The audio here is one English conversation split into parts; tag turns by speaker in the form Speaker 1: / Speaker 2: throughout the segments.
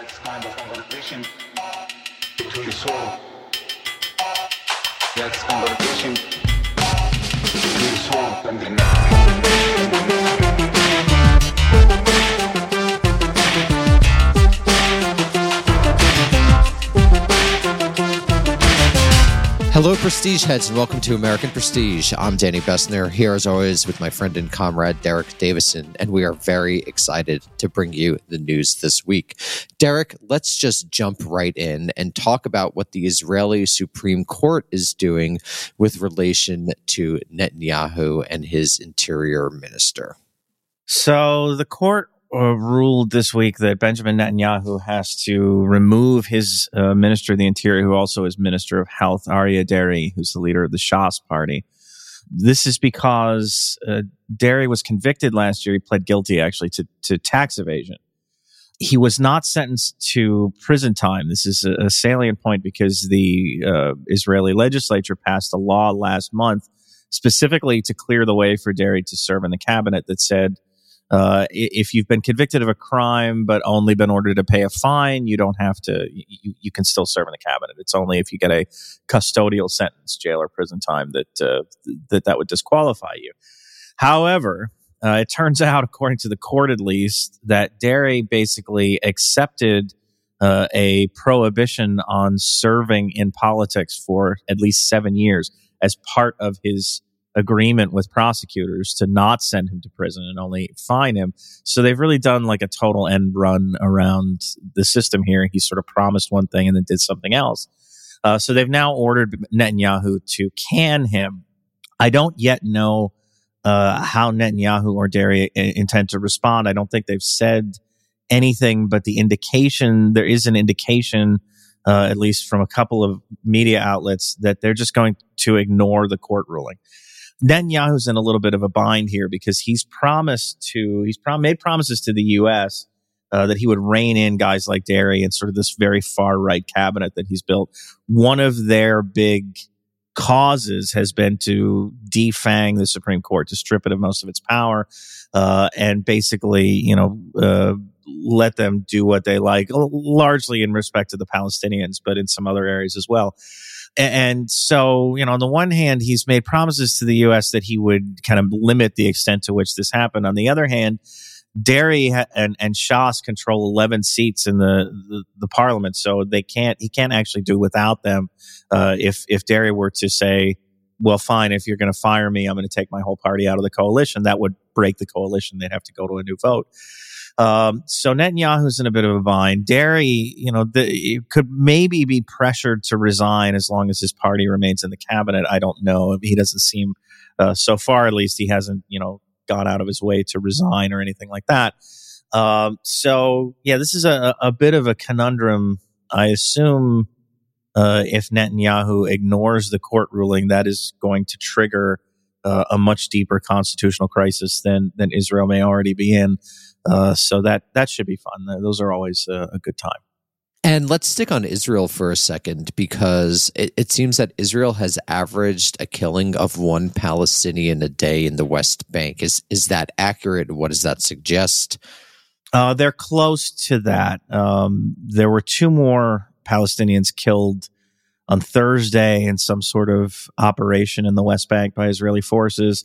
Speaker 1: That's kind of conversation between soul. That's conversation between soul and the mind.
Speaker 2: Hello, Prestige heads, and welcome to American Prestige. I'm Danny Bessner, here as always with my friend and comrade Derek Davison, and we are very excited to bring you the news this week. Derek, let's just jump right in and talk about what the Israeli Supreme Court is doing with relation to Netanyahu and his interior minister.
Speaker 3: So the court uh, ruled this week that Benjamin Netanyahu has to remove his uh, minister of the interior, who also is minister of health, Aryeh Deri, who's the leader of the Shas party. This is because uh, Deri was convicted last year. He pled guilty actually to, to tax evasion. He was not sentenced to prison time. This is a, a salient point because the uh, Israeli legislature passed a law last month specifically to clear the way for Deri to serve in the cabinet that said uh, if you've been convicted of a crime but only been ordered to pay a fine, you don't have to. You, you can still serve in the cabinet. It's only if you get a custodial sentence, jail or prison time, that uh, that that would disqualify you. However, uh, it turns out, according to the court at least, that Deri basically accepted uh, a prohibition on serving in politics for at least seven years as part of his agreement with prosecutors to not send him to prison and only fine him. So they've really done like a total end run around the system here. He sort of promised one thing and then did something else. Uh, so they've now ordered Netanyahu to can him. I don't yet know uh, how Netanyahu or Deri intend to respond. I don't think they've said anything, but the indication there is an indication. Uh, at least from a couple of media outlets, that they're just going to ignore the court ruling. Netanyahu's in a little bit of a bind here because he's promised to, he's prom- made promises to the U.S. Uh, that he would rein in guys like Deri and sort of this very far right cabinet that he's built. One of their big causes has been to defang the Supreme Court, to strip it of most of its power, uh, and basically, you know, uh, let them do what they like, largely in respect to the Palestinians, but in some other areas as well. And so, you know, on the one hand, he's made promises to the U.S. that he would kind of limit the extent to which this happened. On the other hand, Deri and, and Shas control 11 seats in the, the, the, parliament. So they can't, he can't actually do without them. Uh, if, if Deri were to say, well, fine, if you're going to fire me, I'm going to take my whole party out of the coalition, that would break the coalition. They'd have to go to a new vote. Um, so Netanyahu's in a bit of a bind. Deri, you know, the, could maybe be pressured to resign as long as his party remains in the cabinet. I don't know. He doesn't seem, uh, so far at least, he hasn't, you know, gone out of his way to resign or anything like that. Um, so yeah, this is a, a bit of a conundrum. I assume uh, if Netanyahu ignores the court ruling, that is going to trigger uh, a much deeper constitutional crisis than than Israel may already be in. Uh, so that that should be fun. Those are always a, a good time.
Speaker 2: And let's stick on Israel for a second because it, it, seems that Israel has averaged a killing of one Palestinian a day in the West Bank. Is is that accurate? What does that suggest?
Speaker 3: Uh, they're close to that. Um, there were two more Palestinians killed on Thursday in some sort of operation in the West Bank by Israeli forces.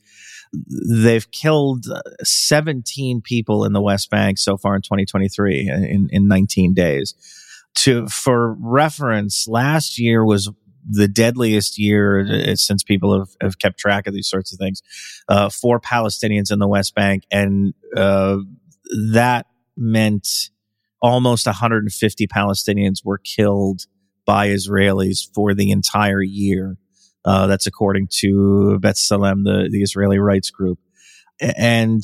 Speaker 3: They've killed uh, 17 people in the West Bank so far in 2023 uh, in, in 19 days. To, for reference, last year was the deadliest year uh, since people have, have kept track of these sorts of things uh, for Palestinians in the West Bank. And uh, that meant almost 150 Palestinians were killed by Israelis for the entire year. Uh, that's according to B'Tselem, the, the Israeli rights group. And,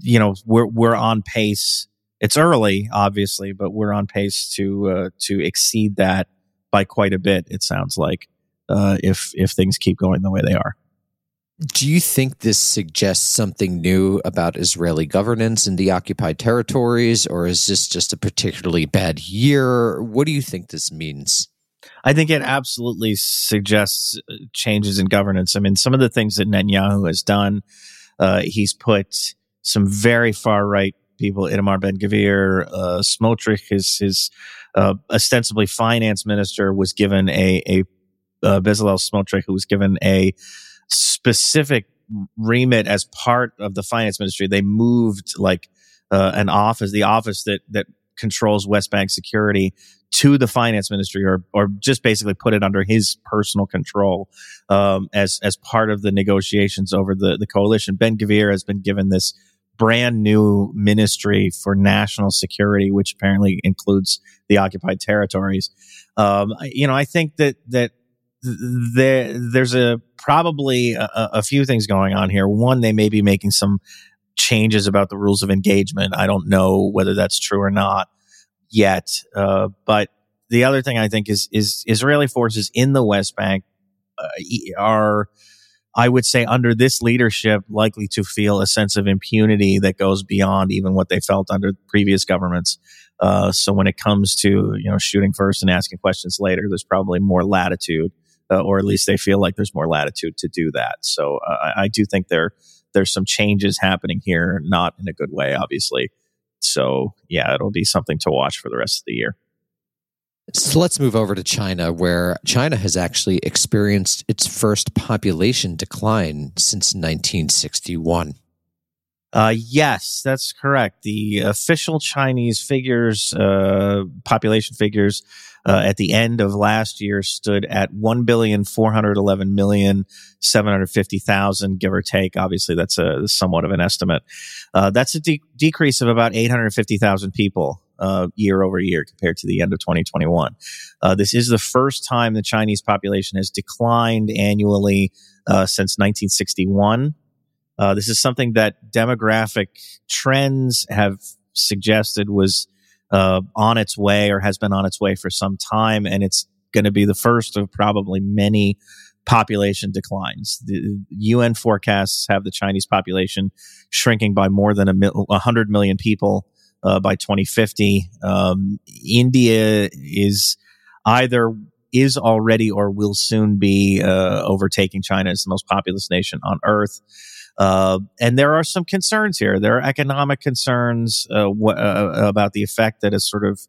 Speaker 3: you know, we're, we're on pace. It's early, obviously, but we're on pace to, uh, to exceed that by quite a bit, it sounds like, uh, if, if things keep going the way they are.
Speaker 2: Do you think this suggests something new about Israeli governance in the occupied territories, or is this just a particularly bad year? What do you think this means?
Speaker 3: I think it absolutely suggests uh, changes in governance. I mean, some of the things that Netanyahu has done, uh, he's put some very far right people, Itamar Ben Gvir, uh, Smotrich, his, his uh, ostensibly finance minister, was given a, a uh, Bezalel Smotrich, who was given a specific remit as part of the finance ministry. They moved like uh, an office, the office that that controls West Bank security, to the finance ministry, or or just basically put it under his personal control um, as as part of the negotiations over the the coalition. Ben Gvir has been given this brand new ministry for national security, which apparently includes the occupied territories. Um, you know, I think that that there, there's a probably a, a, few things going on here. One, they may be making some changes about the rules of engagement. I don't know whether that's true or not yet. Uh, but the other thing I think is is Israeli forces in the West Bank uh, are, I would say, under this leadership, likely to feel a sense of impunity that goes beyond even what they felt under previous governments. Uh, so when it comes to you know shooting first and asking questions later, there's probably more latitude uh, or at least they feel like there's more latitude to do that. So uh, I, I do think there there's some changes happening here, not in a good way, obviously. So yeah, it'll be something to watch for the rest of the year.
Speaker 2: So let's move over to China, where China has actually experienced its first population decline since 1961.
Speaker 3: Uh, yes, that's correct. The official Chinese figures, uh, population figures, uh, at the end of last year stood at 1,411,750,000, give or take. Obviously, that's a somewhat of an estimate. Uh, that's a de- decrease of about 850,000 people uh, year over year compared to the end of 2021. Uh, this is the first time the Chinese population has declined annually uh, since 1961. Uh, this is something that demographic trends have suggested was uh, on its way or has been on its way for some time, and it's going to be the first of probably many population declines. The UN forecasts have the Chinese population shrinking by more than a mil- 100 million people uh, by 2050. Um, India is either is already or will soon be uh, overtaking China as the most populous nation on earth. Uh, and there are some concerns here. There are economic concerns uh, w- uh, about the effect that a sort of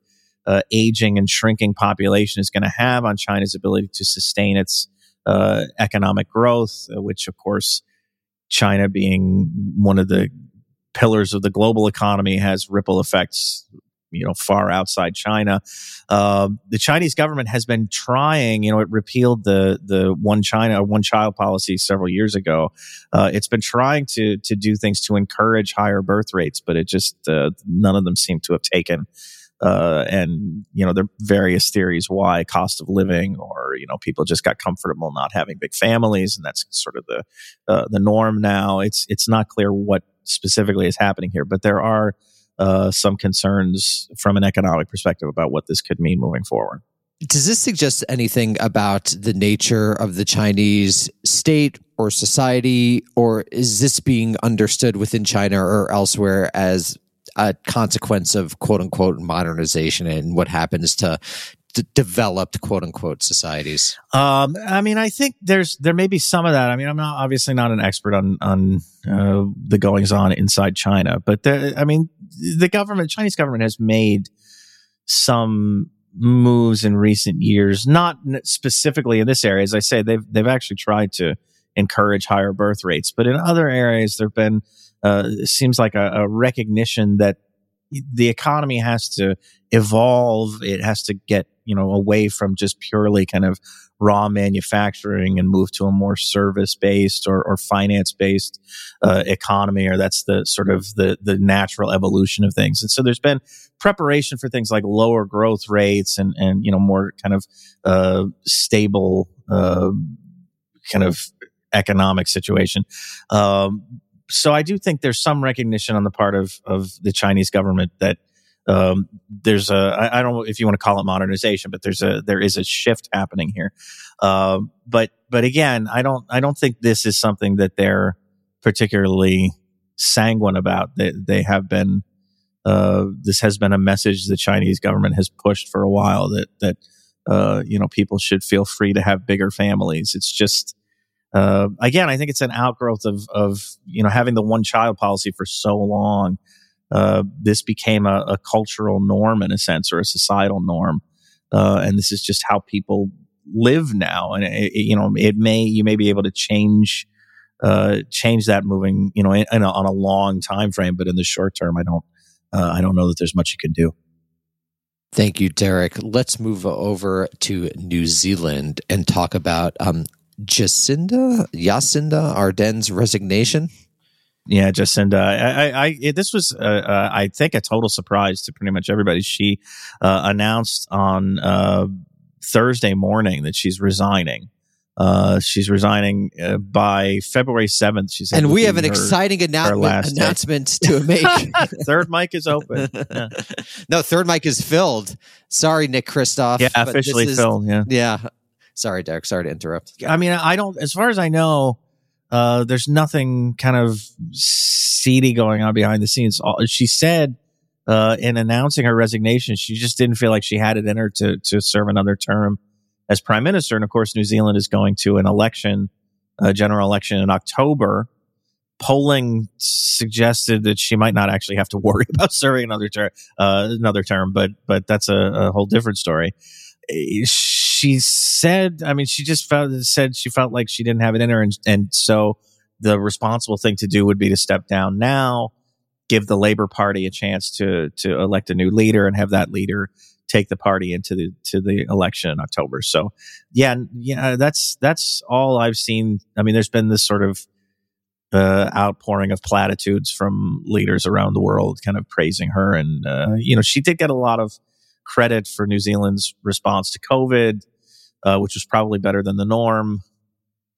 Speaker 3: uh, aging and shrinking population is going to have on China's ability to sustain its uh, economic growth, uh, which, of course, China being one of the pillars of the global economy has ripple effects you know far outside China. Uh, the Chinese government has been trying. You know, it repealed the the one China one child policy several years ago. Uh, it's been trying to to do things to encourage higher birth rates, but it just uh, none of them seem to have taken. Uh, and you know there are various theories why cost of living or you know people just got comfortable not having big families and that's sort of the uh, the norm now it's it's not clear what specifically is happening here but there are uh, some concerns from an economic perspective about what this could mean moving forward.
Speaker 2: Does this suggest anything about the nature of the Chinese state or society, or is this being understood within China or elsewhere as a consequence of quote unquote modernization and what happens to d- developed quote unquote societies?
Speaker 3: Um, I mean, I think there's there may be some of that. I mean, I'm not obviously not an expert on on uh, the goings on inside China, but I mean, the government, Chinese government, has made some moves in recent years, not specifically in this area. As I say, they've they've actually tried to encourage higher birth rates, but in other areas, there've been uh, seems like a, a recognition that the economy has to evolve. It has to get, you know, away from just purely kind of raw manufacturing and move to a more service based or, or finance based uh, economy, or that's the sort of the, the natural evolution of things. And so there's been preparation for things like lower growth rates and, and, you know, more kind of, uh, stable, uh, kind of economic situation. Um, so I do think there's some recognition on the part of of the Chinese government that um, there's a I, I don't know if you want to call it modernization, but there's a there is a shift happening here. Uh, but but again, I don't I don't think this is something that they're particularly sanguine about. They they have been uh, this has been a message the Chinese government has pushed for a while that that uh, you know people should feel free to have bigger families. It's just uh, again, I think it's an outgrowth of of you know having the one child policy for so long uh, this became a, a, cultural norm in a sense or a societal norm. Uh, and this is just how people live now. And, it, you know, it may, you may be able to change, uh, change that moving, you know, in, in a, on a long time frame. But in the short term, I don't, uh, I don't know that there's much you can do.
Speaker 2: Thank you, Derek. Let's move over to New Zealand and talk about um, Jacinda Jacinda Ardern's resignation.
Speaker 3: Yeah, Jacinda. I, I, I this was, uh, uh, I think, a total surprise to pretty much everybody. She uh, announced on uh, Thursday morning that she's resigning. Uh, she's resigning uh, by February 7th. She's
Speaker 2: and we have an her, exciting announcement, announcement to make.
Speaker 3: third mic is open. Yeah.
Speaker 2: No, third mic is filled. Sorry, Nick Kristof.
Speaker 3: Yeah, officially is, filled. Yeah.
Speaker 2: Yeah. Sorry, Derek. Sorry to interrupt.
Speaker 3: I mean, I don't, as far as I know, uh, there's nothing kind of seedy going on behind the scenes. She said uh, in announcing her resignation, she just didn't feel like she had it in her to, to serve another term as prime minister. And of course, New Zealand is going to an election, a general election in October. Polling suggested that she might not actually have to worry about serving another term, uh, another term, but but that's a, a, whole different story. She said, I mean, she just felt said she felt like she didn't have it in her, and, and so the responsible thing to do would be to step down now, give the Labor Party a chance to to elect a new leader, and have that leader take the party into the to the election in October. So yeah, yeah, that's that's all I've seen. I mean, there's been this sort of uh, outpouring of platitudes from leaders around the world, kind of praising her, and uh, you know, she did get a lot of credit for New Zealand's response to COVID, uh, which was probably better than the norm.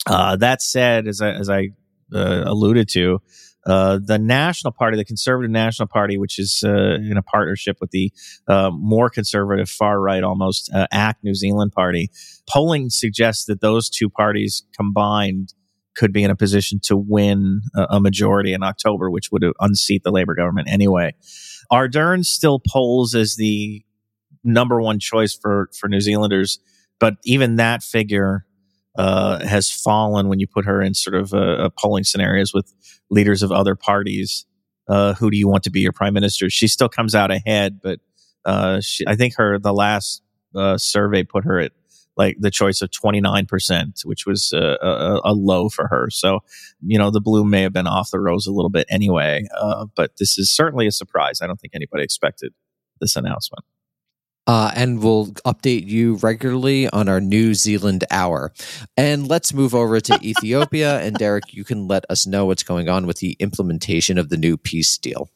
Speaker 3: Uh, that said, as I, as I uh, alluded to, uh, the National Party, the Conservative National Party, which is uh, in a partnership with the uh, more conservative, far right, almost ACT New Zealand Party, polling suggests that those two parties combined could be in a position to win a, a majority in October, which would unseat the Labour government anyway. Ardern still polls as the number one choice for for New Zealanders, but even that figure uh, has fallen when you put her in sort of uh, polling scenarios with leaders of other parties. Uh, who do you want to be your prime minister? She still comes out ahead, but uh, she, I think her the last uh, survey put her at like the choice of 29%, which was uh, a, a, low for her. So, you know, the blue may have been off the rose a little bit anyway, but this is certainly a surprise. I don't think anybody expected this announcement.
Speaker 2: Uh, and we'll update you regularly on our New Zealand hour. And let's move over to Ethiopia. And Derek, you can let us know what's going on with the implementation of the new peace deal.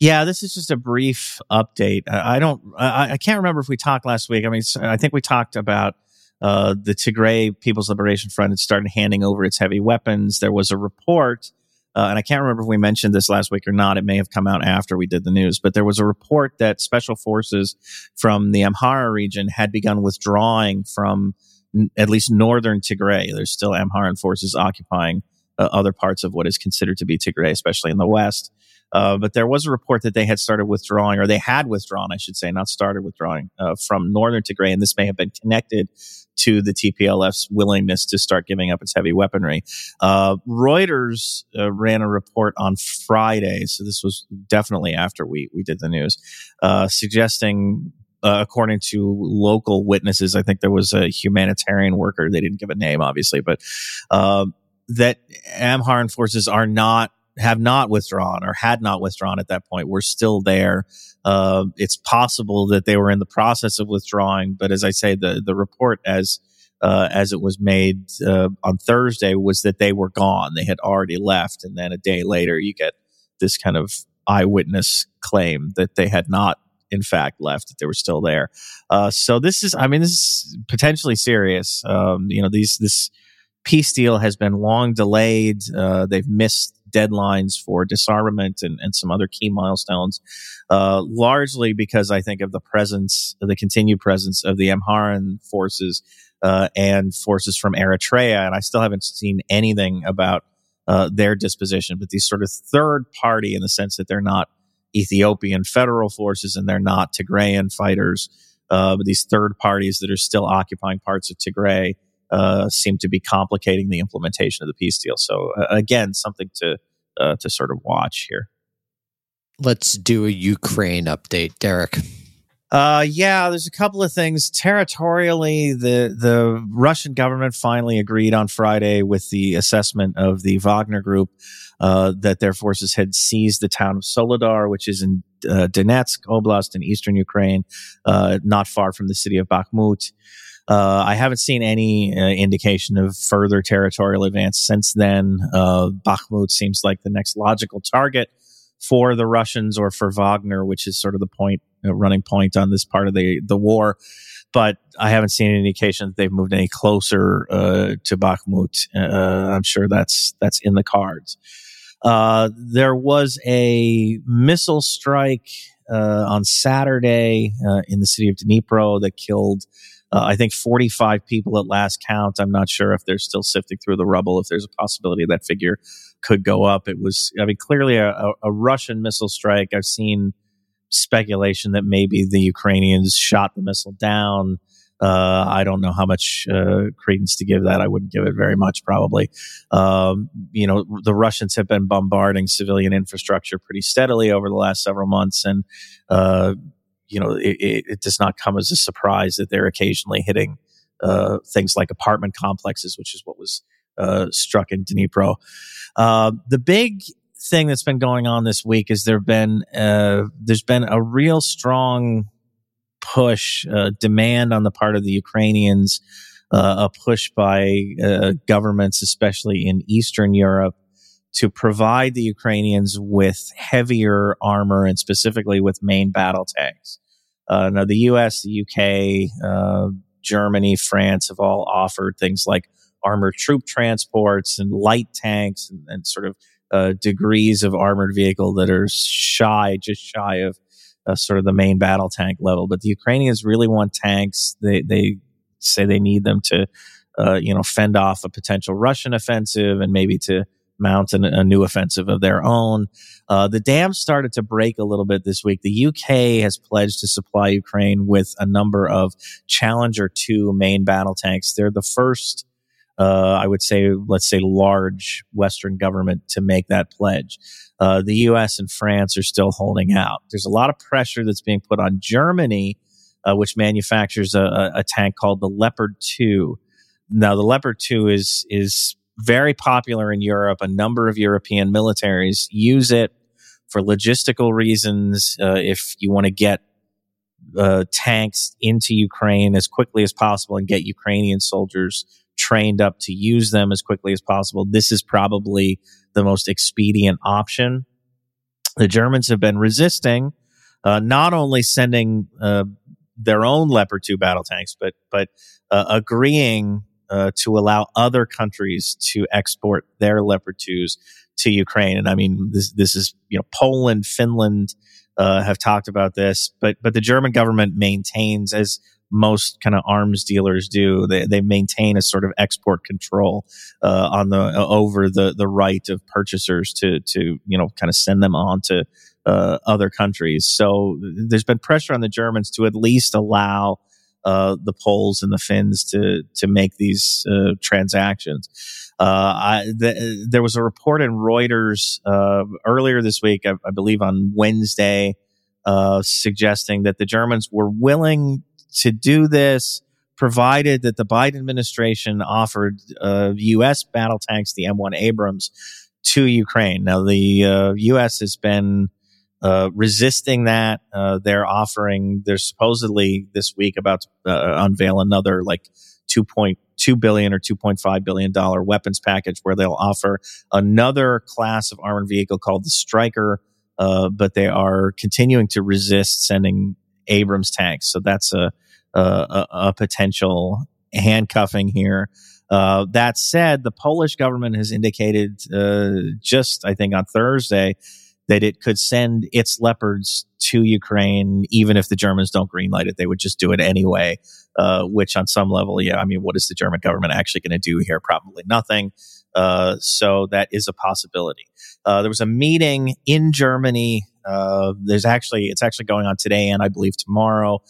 Speaker 3: Yeah, this is just a brief update. I don't, I, I can't remember if we talked last week. I mean, I think we talked about uh, the Tigray People's Liberation Front had started handing over its heavy weapons. There was a report uh, and I can't remember if we mentioned this last week or not. It may have come out after we did the news, but there was a report that special forces from the Amhara region had begun withdrawing from n- at least northern Tigray. There's still Amharan forces occupying uh, other parts of what is considered to be Tigray, especially in the west. Uh, but there was a report that they had started withdrawing, or they had withdrawn, I should say, not started withdrawing uh, from northern Tigray, and this may have been connected to the TPLF's willingness to start giving up its heavy weaponry. Uh, Reuters uh, ran a report on Friday, so this was definitely after we we did the news, uh, suggesting. Uh, according to local witnesses, I think there was a humanitarian worker. They didn't give a name, obviously, but that Amharan forces are not have not withdrawn or had not withdrawn at that point We're still there. Uh, it's possible that they were in the process of withdrawing, but as I say, the the report as uh, as it was made uh, on Thursday was that they were gone. They had already left, and then a day later, you get this kind of eyewitness claim that they had not in fact left that they were still there. Uh, so this is i mean this is potentially serious. Um, you know these this peace deal has been long delayed. Uh, they've missed deadlines for disarmament and, and some other key milestones, uh, largely because I think of the presence, the continued presence of the Amharan forces uh, and forces from Eritrea. And I still haven't seen anything about uh, their disposition, but these sort of third party in the sense that they're not Ethiopian federal forces and they're not Tigrayan fighters, uh, but these third parties that are still occupying parts of Tigray uh, seem to be complicating the implementation of the peace deal. So uh, again, something to uh, to sort of watch here.
Speaker 2: let's do a Ukraine update, Derek.
Speaker 3: Uh, yeah, there's a couple of things. Territorially, the the Russian government finally agreed on Friday with the assessment of the Wagner Group uh, that their forces had seized the town of Soledar, which is in uh, Donetsk Oblast in eastern Ukraine, uh, not far from the city of Bakhmut. Uh, I haven't seen any uh, indication of further territorial advance since then. Uh, Bakhmut seems like the next logical target for the Russians or for Wagner, which is sort of the point, uh, running point on this part of the the war. But I haven't seen any indication that they've moved any closer uh, to Bakhmut. I'm sure that's that's in the cards. there was a missile strike on Saturday in the city of Dnipro that killed uh, I think 45 people at last count. I'm not sure if they're still sifting through the rubble, if there's a possibility that figure could go up. It was, I mean, clearly a, a, Russian missile strike. I've seen speculation that maybe the Ukrainians shot the missile down. Uh, I don't know how much uh, credence to give that. I wouldn't give it very much, probably. Um, you know, the Russians have been bombarding civilian infrastructure pretty steadily over the last several months, and uh, you know, it, it, it, does not come as a surprise that they're occasionally hitting uh, things like apartment complexes, which is what was uh, struck in Dnipro. Uh, the big thing that's been going on this week is there been uh, there's been a real strong push uh, demand on the part of the Ukrainians, uh, a push by governments, especially in Eastern Europe, to provide the Ukrainians with heavier armor and specifically with main battle tanks. Uh, now, the US, the UK, uh, Germany, France have all offered things like armored troop transports and light tanks and, and sort of uh, degrees of armored vehicle that are shy, just shy of uh, sort of the main battle tank level. But the Ukrainians really want tanks. They, they say they need them to, uh, you know, fend off a potential Russian offensive and maybe to mount an, a new offensive of their own. Uh, the dam started to break a little bit this week. The UK has pledged to supply Ukraine with a number of Challenger 2 main battle tanks. They're the first, uh, I would say, let's say, large Western government to make that pledge. Uh, the US and France are still holding out. There's a lot of pressure that's being put on Germany, uh, which manufactures a, a tank called the Leopard 2. Now, the Leopard 2 is, is very popular in Europe. A number of European militaries use it for logistical reasons. Uh, if you want to get uh, tanks into Ukraine as quickly as possible and get Ukrainian soldiers trained up to use them as quickly as possible, this is probably the most expedient option. The Germans have been resisting, uh, not only sending uh, their own Leopard 2 battle tanks, but but uh, agreeing uh, to allow other countries to export their Leopard 2s to Ukraine. And I mean, this, this is, you know, Poland, Finland, uh, have talked about this, but, but the German government maintains as most kind of arms dealers do. They, they maintain a sort of export control, uh, on the, uh, over the, the right of purchasers to, to, you know, kind of send them on to, uh, other countries. So there's been pressure on the Germans to at least allow, uh, the Poles and the Finns to to make these uh, transactions. Uh, I, the, there was a report in Reuters uh, earlier this week, I, I, believe on Wednesday, uh, suggesting that the Germans were willing to do this, provided that the Biden administration offered U.S. Uh, battle tanks, the M1 Abrams, to Ukraine. Now, the U.S. has been uh, resisting that. Uh, they're offering, they're supposedly this week about to uh, unveil another like 2.2 billion or 2.5 billion dollar weapons package where they'll offer another class of armored vehicle called the Stryker. Uh, but they are continuing to resist sending Abrams tanks. So that's a, a, a potential handcuffing here. Uh, that said, the Polish government has indicated uh, just, I think, on Thursday that it could send its leopards to Ukraine, even if the Germans don't greenlight it. They would just do it anyway, uh, which on some level, yeah, I mean, what is the German government actually going to do here? Probably nothing. Uh, so that is a possibility. Uh, there was a meeting in Germany. Uh, there's actually, it's actually going on today and I believe tomorrow.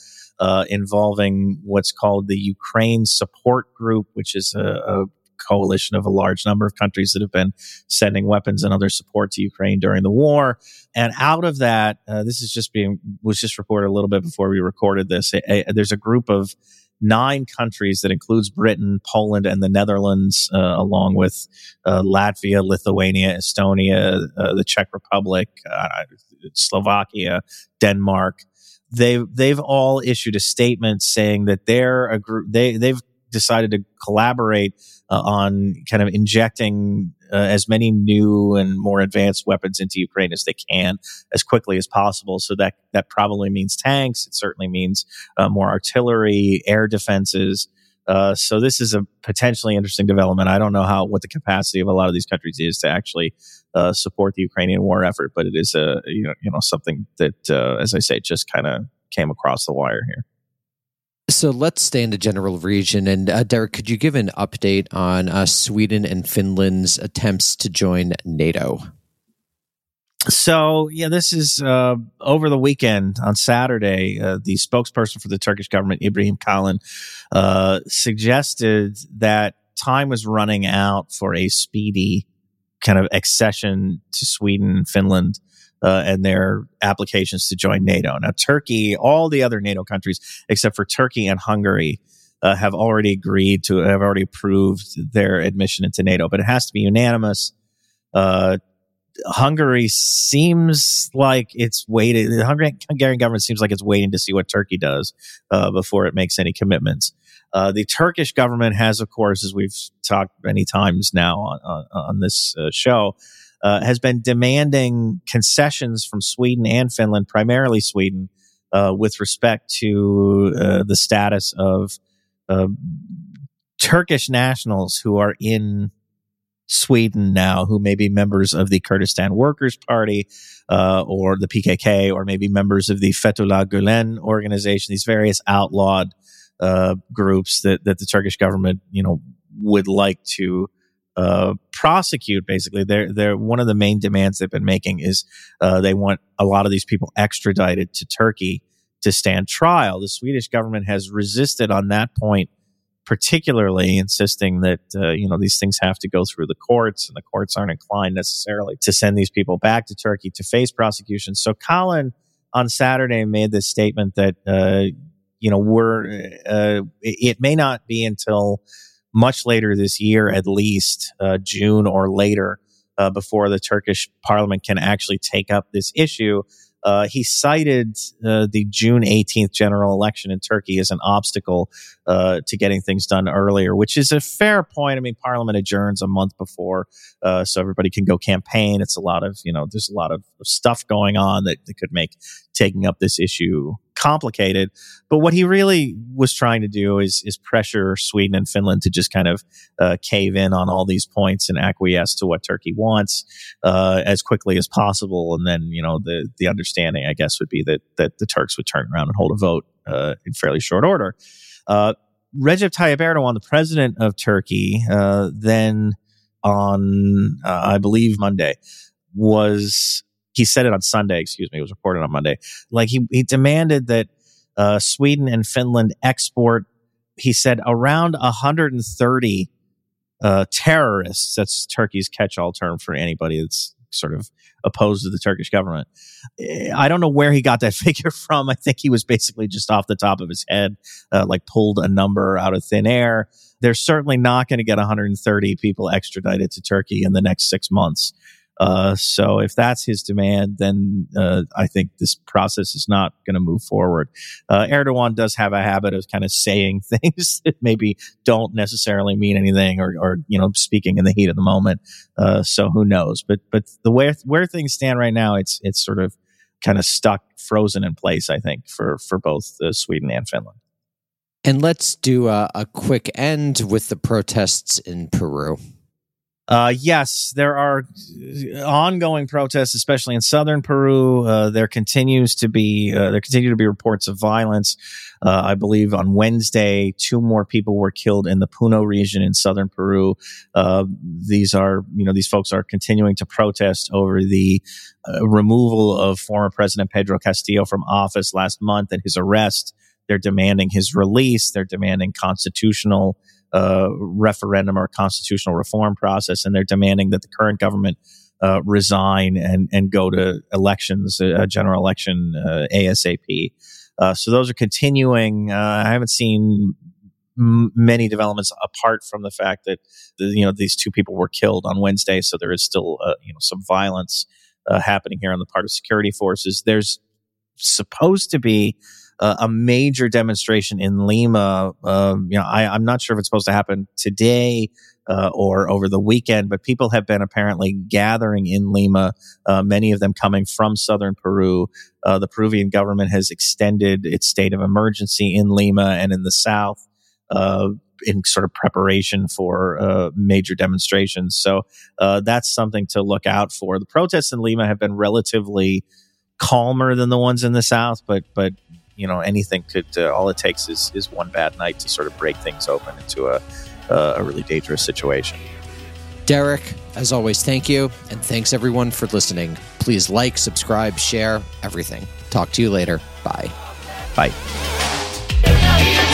Speaker 3: Uh, involving what's called the Ukraine Support Group, which is a, a coalition of a large number of countries that have been sending weapons and other support to Ukraine during the war. And out of that, uh, this is just being was just reported a little bit before we recorded this. A, a, there's a group of nine countries that includes Britain, Poland, and the Netherlands, uh, along with uh, Latvia, Lithuania, Estonia, uh, the Czech Republic, uh, Slovakia, Denmark. They've they've all issued a statement saying that they're a group. They they've decided to collaborate uh, on kind of injecting uh, as many new and more advanced weapons into Ukraine as they can as quickly as possible. So that that probably means tanks. It certainly means uh, more artillery, air defenses. Uh, so this is a potentially interesting development. I don't know how what the capacity of a lot of these countries is to actually uh, support the Ukrainian war effort, but it is a you know you know something that, uh, as I say, just kind of came across the wire here.
Speaker 2: So let's stay in the general region. And uh, Derek, could you give an update on uh, Sweden and Finland's attempts to join NATO?
Speaker 3: So, yeah, this is uh, over the weekend on Saturday. Uh, the spokesperson for the Turkish government, Ibrahim Kalin, uh, suggested that time was running out for a speedy kind of accession to Sweden and Finland uh, and their applications to join NATO. Now, Turkey, all the other NATO countries except for Turkey and Hungary. Uh, have already agreed to have already approved their admission into NATO, but it has to be unanimous. Uh, Hungary seems like it's waiting. The Hungarian government seems like it's waiting to see what Turkey does uh, before it makes any commitments. Uh, the Turkish government has, of course, as we've talked many times now on, on, on this uh, show, uh, has been demanding concessions from Sweden and Finland, primarily Sweden, uh, with respect to uh, the status of uh, Turkish nationals who are in Sweden now, who may be members of the Kurdistan Workers' Party uh, or the PKK, or maybe members of the Fethullah Gulen organization. These various outlawed uh, groups that that the Turkish government, you know, would like to uh, prosecute. Basically, they're they're one of the main demands they've been making is uh, they want a lot of these people extradited to Turkey to stand trial. The Swedish government has resisted on that point, particularly insisting that uh, you know these things have to go through the courts, and the courts aren't inclined necessarily to send these people back to Turkey to face prosecution. So Kalin on Saturday made this statement that uh, you know we're uh, it may not be until much later this year, at least uh, June or later, uh, before the Turkish parliament can actually take up this issue. Uh, he cited uh, the June 18th general election in Turkey as an obstacle uh, to getting things done earlier, which is a fair point. I mean, Parliament adjourns a month before, uh, so everybody can go campaign. It's a lot of, you know, there's a lot of stuff going on that, that could make taking up this issue complicated. But what he really was trying to do is is pressure Sweden and Finland to just kind of uh, cave in on all these points and acquiesce to what Turkey wants uh, as quickly as possible. And then you know the the understanding, I guess, would be that that the Turks would turn around and hold a vote uh, in fairly short order. Uh, Recep Tayyip Erdogan, the president of Turkey, uh, then on uh, I believe Monday was he said it on Sunday, excuse me, it was reported on Monday. Like he, he demanded that uh, Sweden and Finland export, he said, around 130 uh, terrorists. That's Turkey's catch all term for anybody that's sort of opposed to the Turkish government. I don't know where he got that figure from. I think he was basically just off the top of his head, uh, like pulled a number out of thin air. They're certainly not going to get 130 people extradited to Turkey in the next six months. Uh, so if that's his demand, then uh, I think this process is not going to move forward. Uh, Erdogan does have a habit of kind of saying things that maybe don't necessarily mean anything, or, or you know, speaking in the heat of the moment. Uh, so who knows? But but the way where things stand right now, it's it's sort of kind of stuck, frozen in place. I think for for both uh, Sweden and Finland.
Speaker 2: And let's do a, a quick end with the protests in Peru.
Speaker 3: Uh, yes, there are ongoing protests, especially in southern Peru. Uh, there continues to be uh, there continue to be reports of violence. Uh, I believe on Wednesday, two more people were killed in the Puno region in southern Peru. Uh, these are you know these folks are continuing to protest over the uh, removal of former President Pedro Castillo from office last month and his arrest. They're demanding his release. They're demanding constitutional uh, referendum or constitutional reform process, and they're demanding that the current government uh, resign and and go to elections, a general election uh, ASAP. Uh, so those are continuing. Uh, I haven't seen m- many developments apart from the fact that you know these two people were killed on Wednesday, so there is still uh, you know some violence uh, happening here on the part of security forces. There's supposed to be uh, a major demonstration in Lima. Um, you know, I, am not sure if it's supposed to happen today uh, or over the weekend, but people have been apparently gathering in Lima. Uh, many of them coming from southern Peru. Uh, the Peruvian government has extended its state of emergency in Lima and in the south. Uh, in sort of preparation for uh, major demonstrations. So that's something to look out for. The protests in Lima have been relatively calmer than the ones in the south, but but you know anything could uh, all it takes is is one bad night to sort of break things open into a uh, a really dangerous situation.
Speaker 2: Derek, as always, thank you, and thanks everyone for listening. Please like, subscribe, share everything. Talk to you later. Bye.
Speaker 3: Bye.